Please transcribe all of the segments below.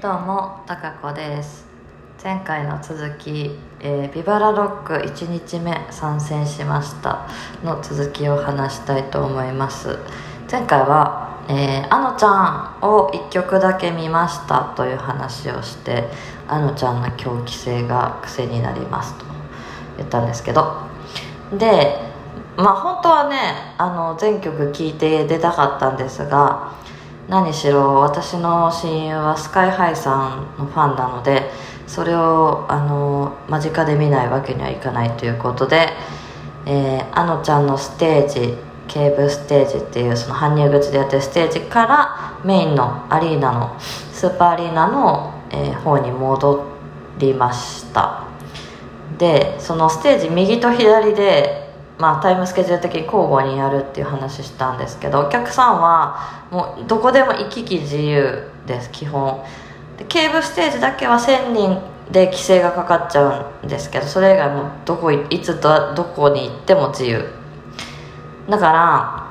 どうも、たかこです。前回の続き、えービバラロック1日目参戦しましたの続きを話したいと思います。前回は、えーあのちゃんを1曲だけ見ましたという話をして、あのちゃんの狂気性が癖になりますと言ったんですけど、で、まあ本当はね、あの全曲聴いて出たかったんですが、何しろ私の親友はスカイハイさんのファンなのでそれをあの間近で見ないわけにはいかないということで、えーあのちゃんのステージケーブステージっていうその搬入口でやってるステージからメインのアリーナのスーパーアリーナの、えー方に戻りました。でそのステージ右と左でまあ、タイムスケジュール的に交互にやるっていう話したんですけどお客さんはもうどこでも行き来自由です基本。でケーブステージだけは1000人で規制がかかっちゃうんですけどそれ以外もどこいいつどどこに行っても自由。だから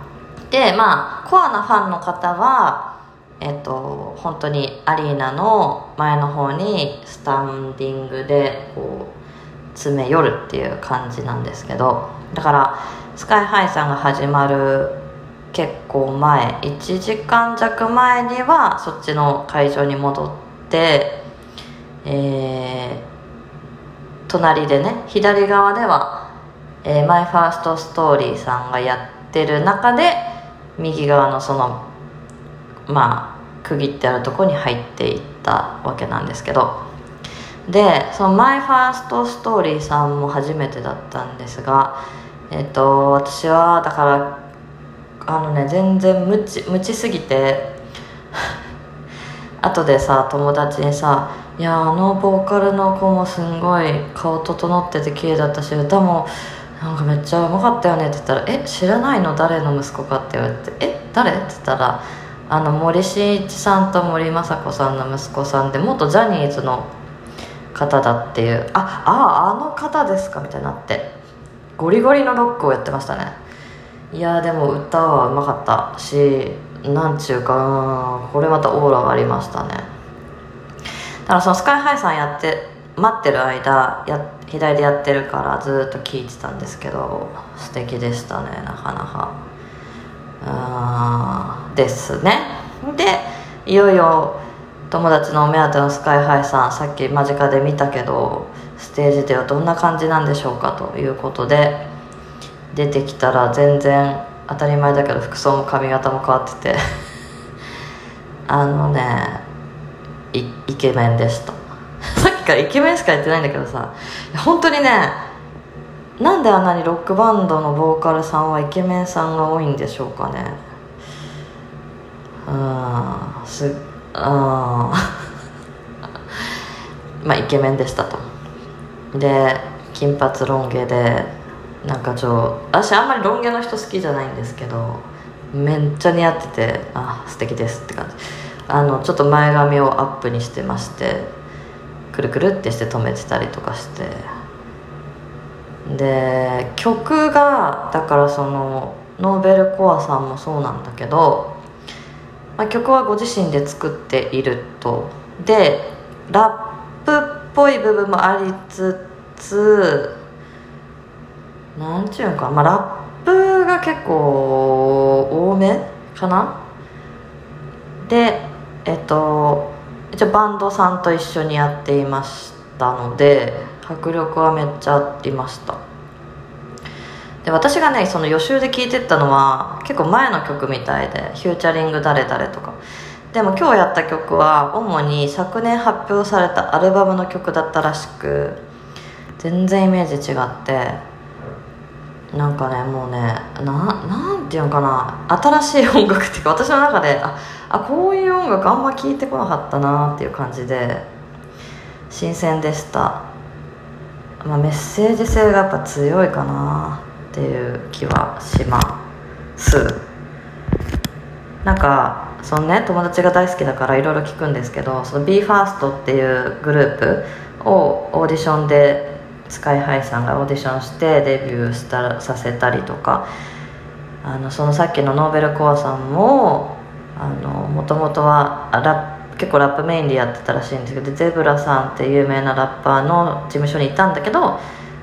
でまあコアなファンの方はえっと本当にアリーナの前の方にスタンディングでこう詰め寄るっていう感じなんですけどだからスカイハイさんが始まる結構前1時間弱前にはそっちの会場に戻ってえー隣でね左側では、えーマイファーストストーリーさんがやってる中で右側のそのまあ区切ってあるとこに入っていったわけなんですけどでそのマイファーストストーリーさんも初めてだったんですがえっ、と私はだからあのね全然無知無知すぎて 後でさ友達にさ「いやあのボーカルの子もすんごい顔整ってて綺麗だったし歌もなんかめっちゃうまかったよね」って言ったら「え知らないの？誰の息子か?」って言われて「え誰?」って言ったらあの森進一さんと森昌子さんの息子さんで元ジャニーズの方だっていう。あああの方ですかみたいになって。ゴリゴリのロックをやってましたね。いやでも歌はうまかったしなんちゅうかこれまたオーラがありましたね。だからそのスカイハイさんやって待ってる間や左でやってるからずっと聴いてたんですけど素敵でしたねなかなか。うーんですね。でいよいよ友達のお目当てのスカイハイさんさっき間近で見たけどステージではどんな感じなんでしょうかということで出てきたら全然当たり前だけど服装も髪型も変わってて あのねイケメンでした。さっきからイケメンしか言ってないんだけどさ本当にねなんであんなにロックバンドのボーカルさんはイケメンさんが多いんでしょうかね。うんすうん まあイケメンでしたと。で金髪ロン毛でなんかちょ私あんまりロン毛の人好きじゃないんですけどめっちゃ似合っててあ素敵ですって感じ。あのちょっと前髪をアップにしてましてくるくるってして止めてたりとかして。で曲がだからそのノーベルコアさんもそうなんだけど、まあ、曲はご自身で作っていると。でラップっぽい部分もありつつなんちゅうんか、まあ、ラップが結構多めかな。でえっと一応バンドさんと一緒にやっていましたので迫力はめっちゃありました。で私がねその予習で聴いてったのは結構前の曲みたいで「フューチャリング誰々」とか。でも今日やった曲は主に昨年発表されたアルバムの曲だったらしく全然イメージ違ってなんかねもうねななんていうのかな新しい音楽っていうか私の中でああこういう音楽あんま聞いてこなかったなっていう感じで新鮮でした、まあ、メッセージ性がやっぱ強いかな。っていう気はします。なんかそのね友達が大好きだからいろいろ聞くんですけどその BE:FIRST っていうグループをオーディションでスカイハイさんがオーディションしてデビューしたさせたりとかあのそのさっきのノーベルコアさんももともとはラ結構ラップメインでやってたらしいんですけどゼブラさんって有名なラッパーの事務所にいたんだけど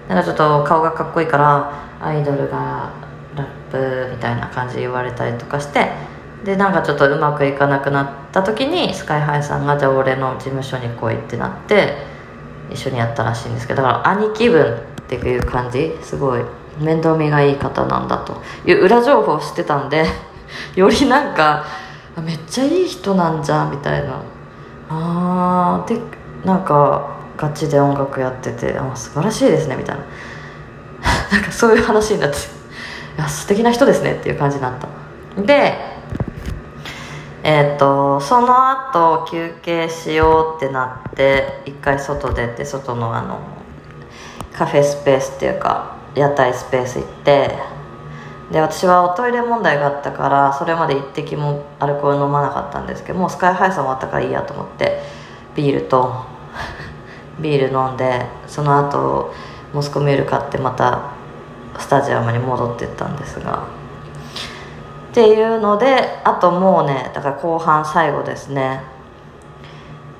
なんかちょっと顔がかっこいいからアイドルがラップみたいな感じで言われたりとかしてでなんかちょっとうまくいかなくなった時にスカイハイさんがじゃあ俺の事務所に来いってなって一緒にやったらしいんですけどだから兄貴分っていう感じ。すごい面倒見がいい方なんだという裏情報を知ってたんで よりなんかめっちゃいい人なんじゃんみたいな。あーでなんかガチで音楽やっててあ素晴らしいですねみたいな。なんかそういう話になって いや素敵な人ですねっていう感じになった。でえっ、とその後休憩しようってなって一回外出て外のあのカフェスペースっていうか屋台スペース行ってで私はおトイレ問題があったからそれまで一滴もアルコール飲まなかったんですけどもうスカイハイさん終わったからいいやと思ってビールとビール飲んでその後モスコミュール買ってまたスタジアムに戻ってったんですが。っていうのであともうねだから後半最後ですね。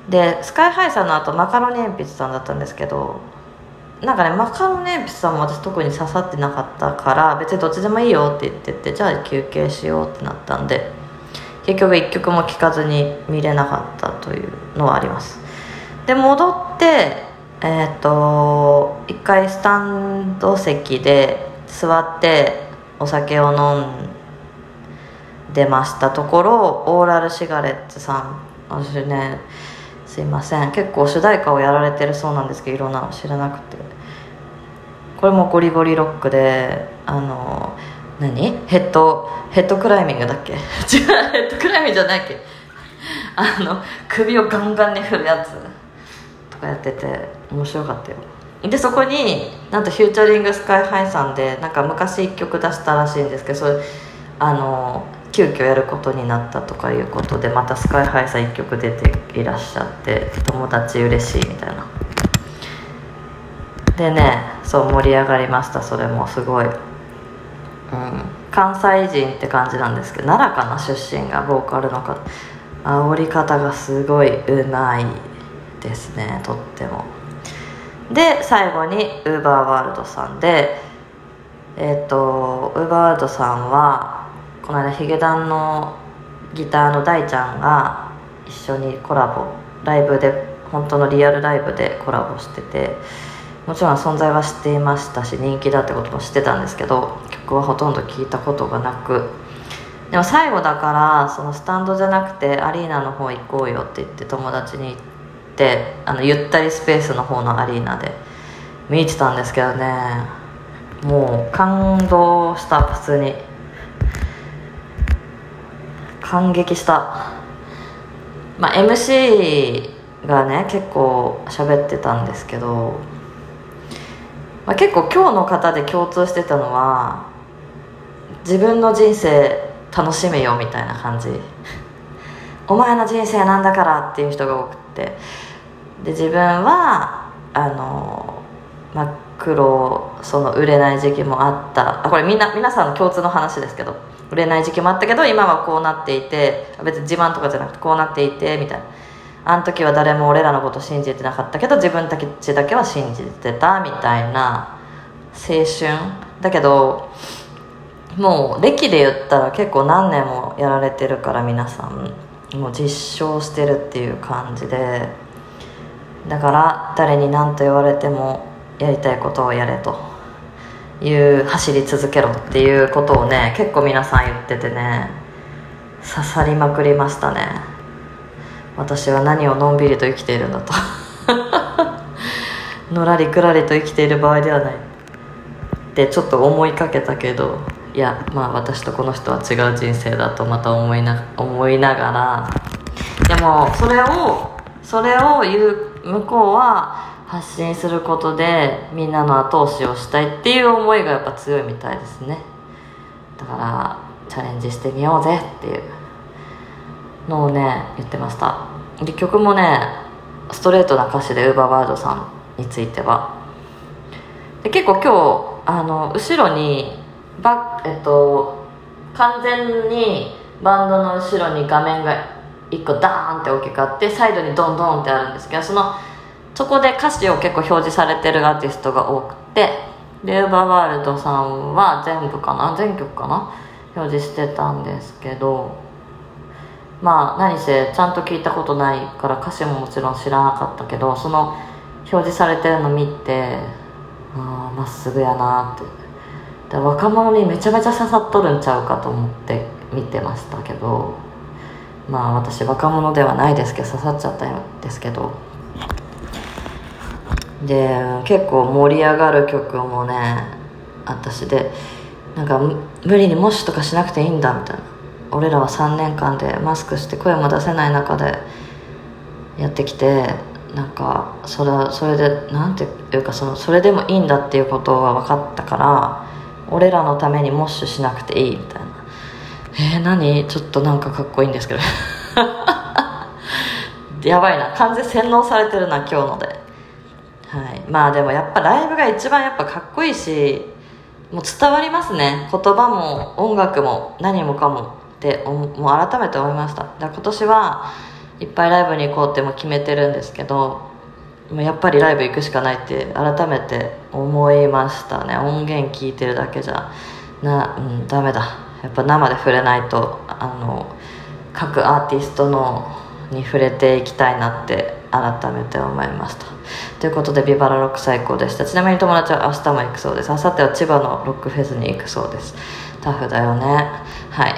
でスカイハイさんの後マカロニ鉛筆さんだったんですけどなんかねマカロニ鉛筆さんも私特に刺さってなかったから別にどっちでもいいよって言っててじゃあ休憩しようってなったんで結局1曲も聴かずに見れなかったというのはあります。で戻ってえっ、と一回スタンド席で座ってお酒を飲ん出ました。ところオーラルシガレッツさん私ねすいません。結構主題歌をやられてるそうなんですけどいろんなの知らなくて。これもゴリゴリロックであの何？ヘッドヘッドクライミングだっけ？違うヘッドクライミングじゃないっけ？あの首をガンガンに振るやつ。とかやってて面白かったよ。でそこになんとフューチャリングスカイハイさんでなんか昔1曲出したらしいんですけどそれあの急遽やることになったとかいうことでまたスカイハイさん1曲出ていらっしゃって友達嬉しいみたいな。でねそう盛り上がりました。それもすごい、うん、関西人って感じなんですけど奈良かな？出身がボーカルの方。煽り方がすごいうまい。ですねとっても。で最後にウーバーワールドさんでえっ、とウーバーワールドさんはこの間ヒゲダンのギターの大ちゃんが一緒にコラボライブで本当のリアルライブでコラボしててもちろん存在は知っていましたし人気だってことも知ってたんですけど曲はほとんど聞いたことがなくでも最後だからそのスタンドじゃなくてアリーナの方行こうよって言って友達に行ってあのゆったりスペースの方のアリーナで見てたんですけどね。もう感動した普通に。感激した。まあ MC がね結構喋ってたんですけど、まあ、結構今日の方で共通してたのは自分の人生楽しめよみたいな感じ。お前の人生なんだからっていう人が多くて。で自分はあの真っ黒その売れない時期もあった。あこれみんな皆さんの共通の話ですけど。売れない時期もあったけど今はこうなっていて別に自慢とかじゃなくてこうなっていてみたいな。あの時は誰も俺らのこと信じてなかったけど自分たちだけは信じてたみたいな。青春。だけどもう歴で言ったら結構何年もやられてるから皆さん。もう実証してるっていう感じで。だから誰に何と言われてもやりたいことをやれと。いう走り続けろっていうことをね結構皆さん言っててね刺さりまくりましたね。私は何をのんびりと生きているんだと。のらりくらりと生きている場合ではない。ってちょっと思いかけたけどいやまあ私とこの人は違う人生だとまた思いな思いながら。でもそれをそれを言う向こうは発信することでみんなの後押しをしたいっていう思いがやっぱ強いみたいですね。だからチャレンジしてみようぜっていうのをね言ってました。で曲もねストレートな歌詞で UberWorld さんについては。で結構今日あの後ろにバえっと完全にバンドの後ろに画面が1個ダーンって大きくあってサイドにドンドンってあるんですけどそのそこで歌詞を結構表示されてるアーティストが多くてでウーバーワールドさんは全部かな全曲かな？表示してたんですけどまあ何せちゃんと聞いたことないから歌詞ももちろん知らなかったけどその表示されてるの見てああまっすぐやなって。で若者にめちゃめちゃ刺さっとるんちゃうかと思って見てましたけどまあ私若者ではないですけど刺さっちゃったんですけど。で結構盛り上がる曲もね私でなんか無理にモッシュとかしなくていいんだみたいな。俺らは3年間でマスクして声も出せない中でやってきてなんかそれはそれでなんていうかそのそれでもいいんだっていうことが分かったから俺らのためにモッシュしなくていいみたいな。えー、何？ちょっとなんかかっこいいんですけど。やばいな。完全洗脳されてるな今日ので。はい。まあでもやっぱライブが一番やっぱかっこいいしもう伝わりますね。言葉も音楽も何もかも。ってもう改めて思いました。だ今年はいっぱいライブに行こうっても決めてるんですけどもうやっぱりライブ行くしかないって改めて思いましたね。音源聞いてるだけじゃな、うん、ダメだ。やっぱ生で触れないとあの各アーティストのに触れていきたいなって改めて思いました。ということでビバラロック最高でした。ちなみに友達は明日も行くそうです。明後日は千葉のロックフェスに行くそうです。タフだよね。はい。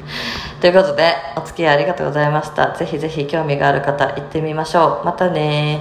ということでお付き合いありがとうございました。ぜひぜひ興味がある方行ってみましょう。またね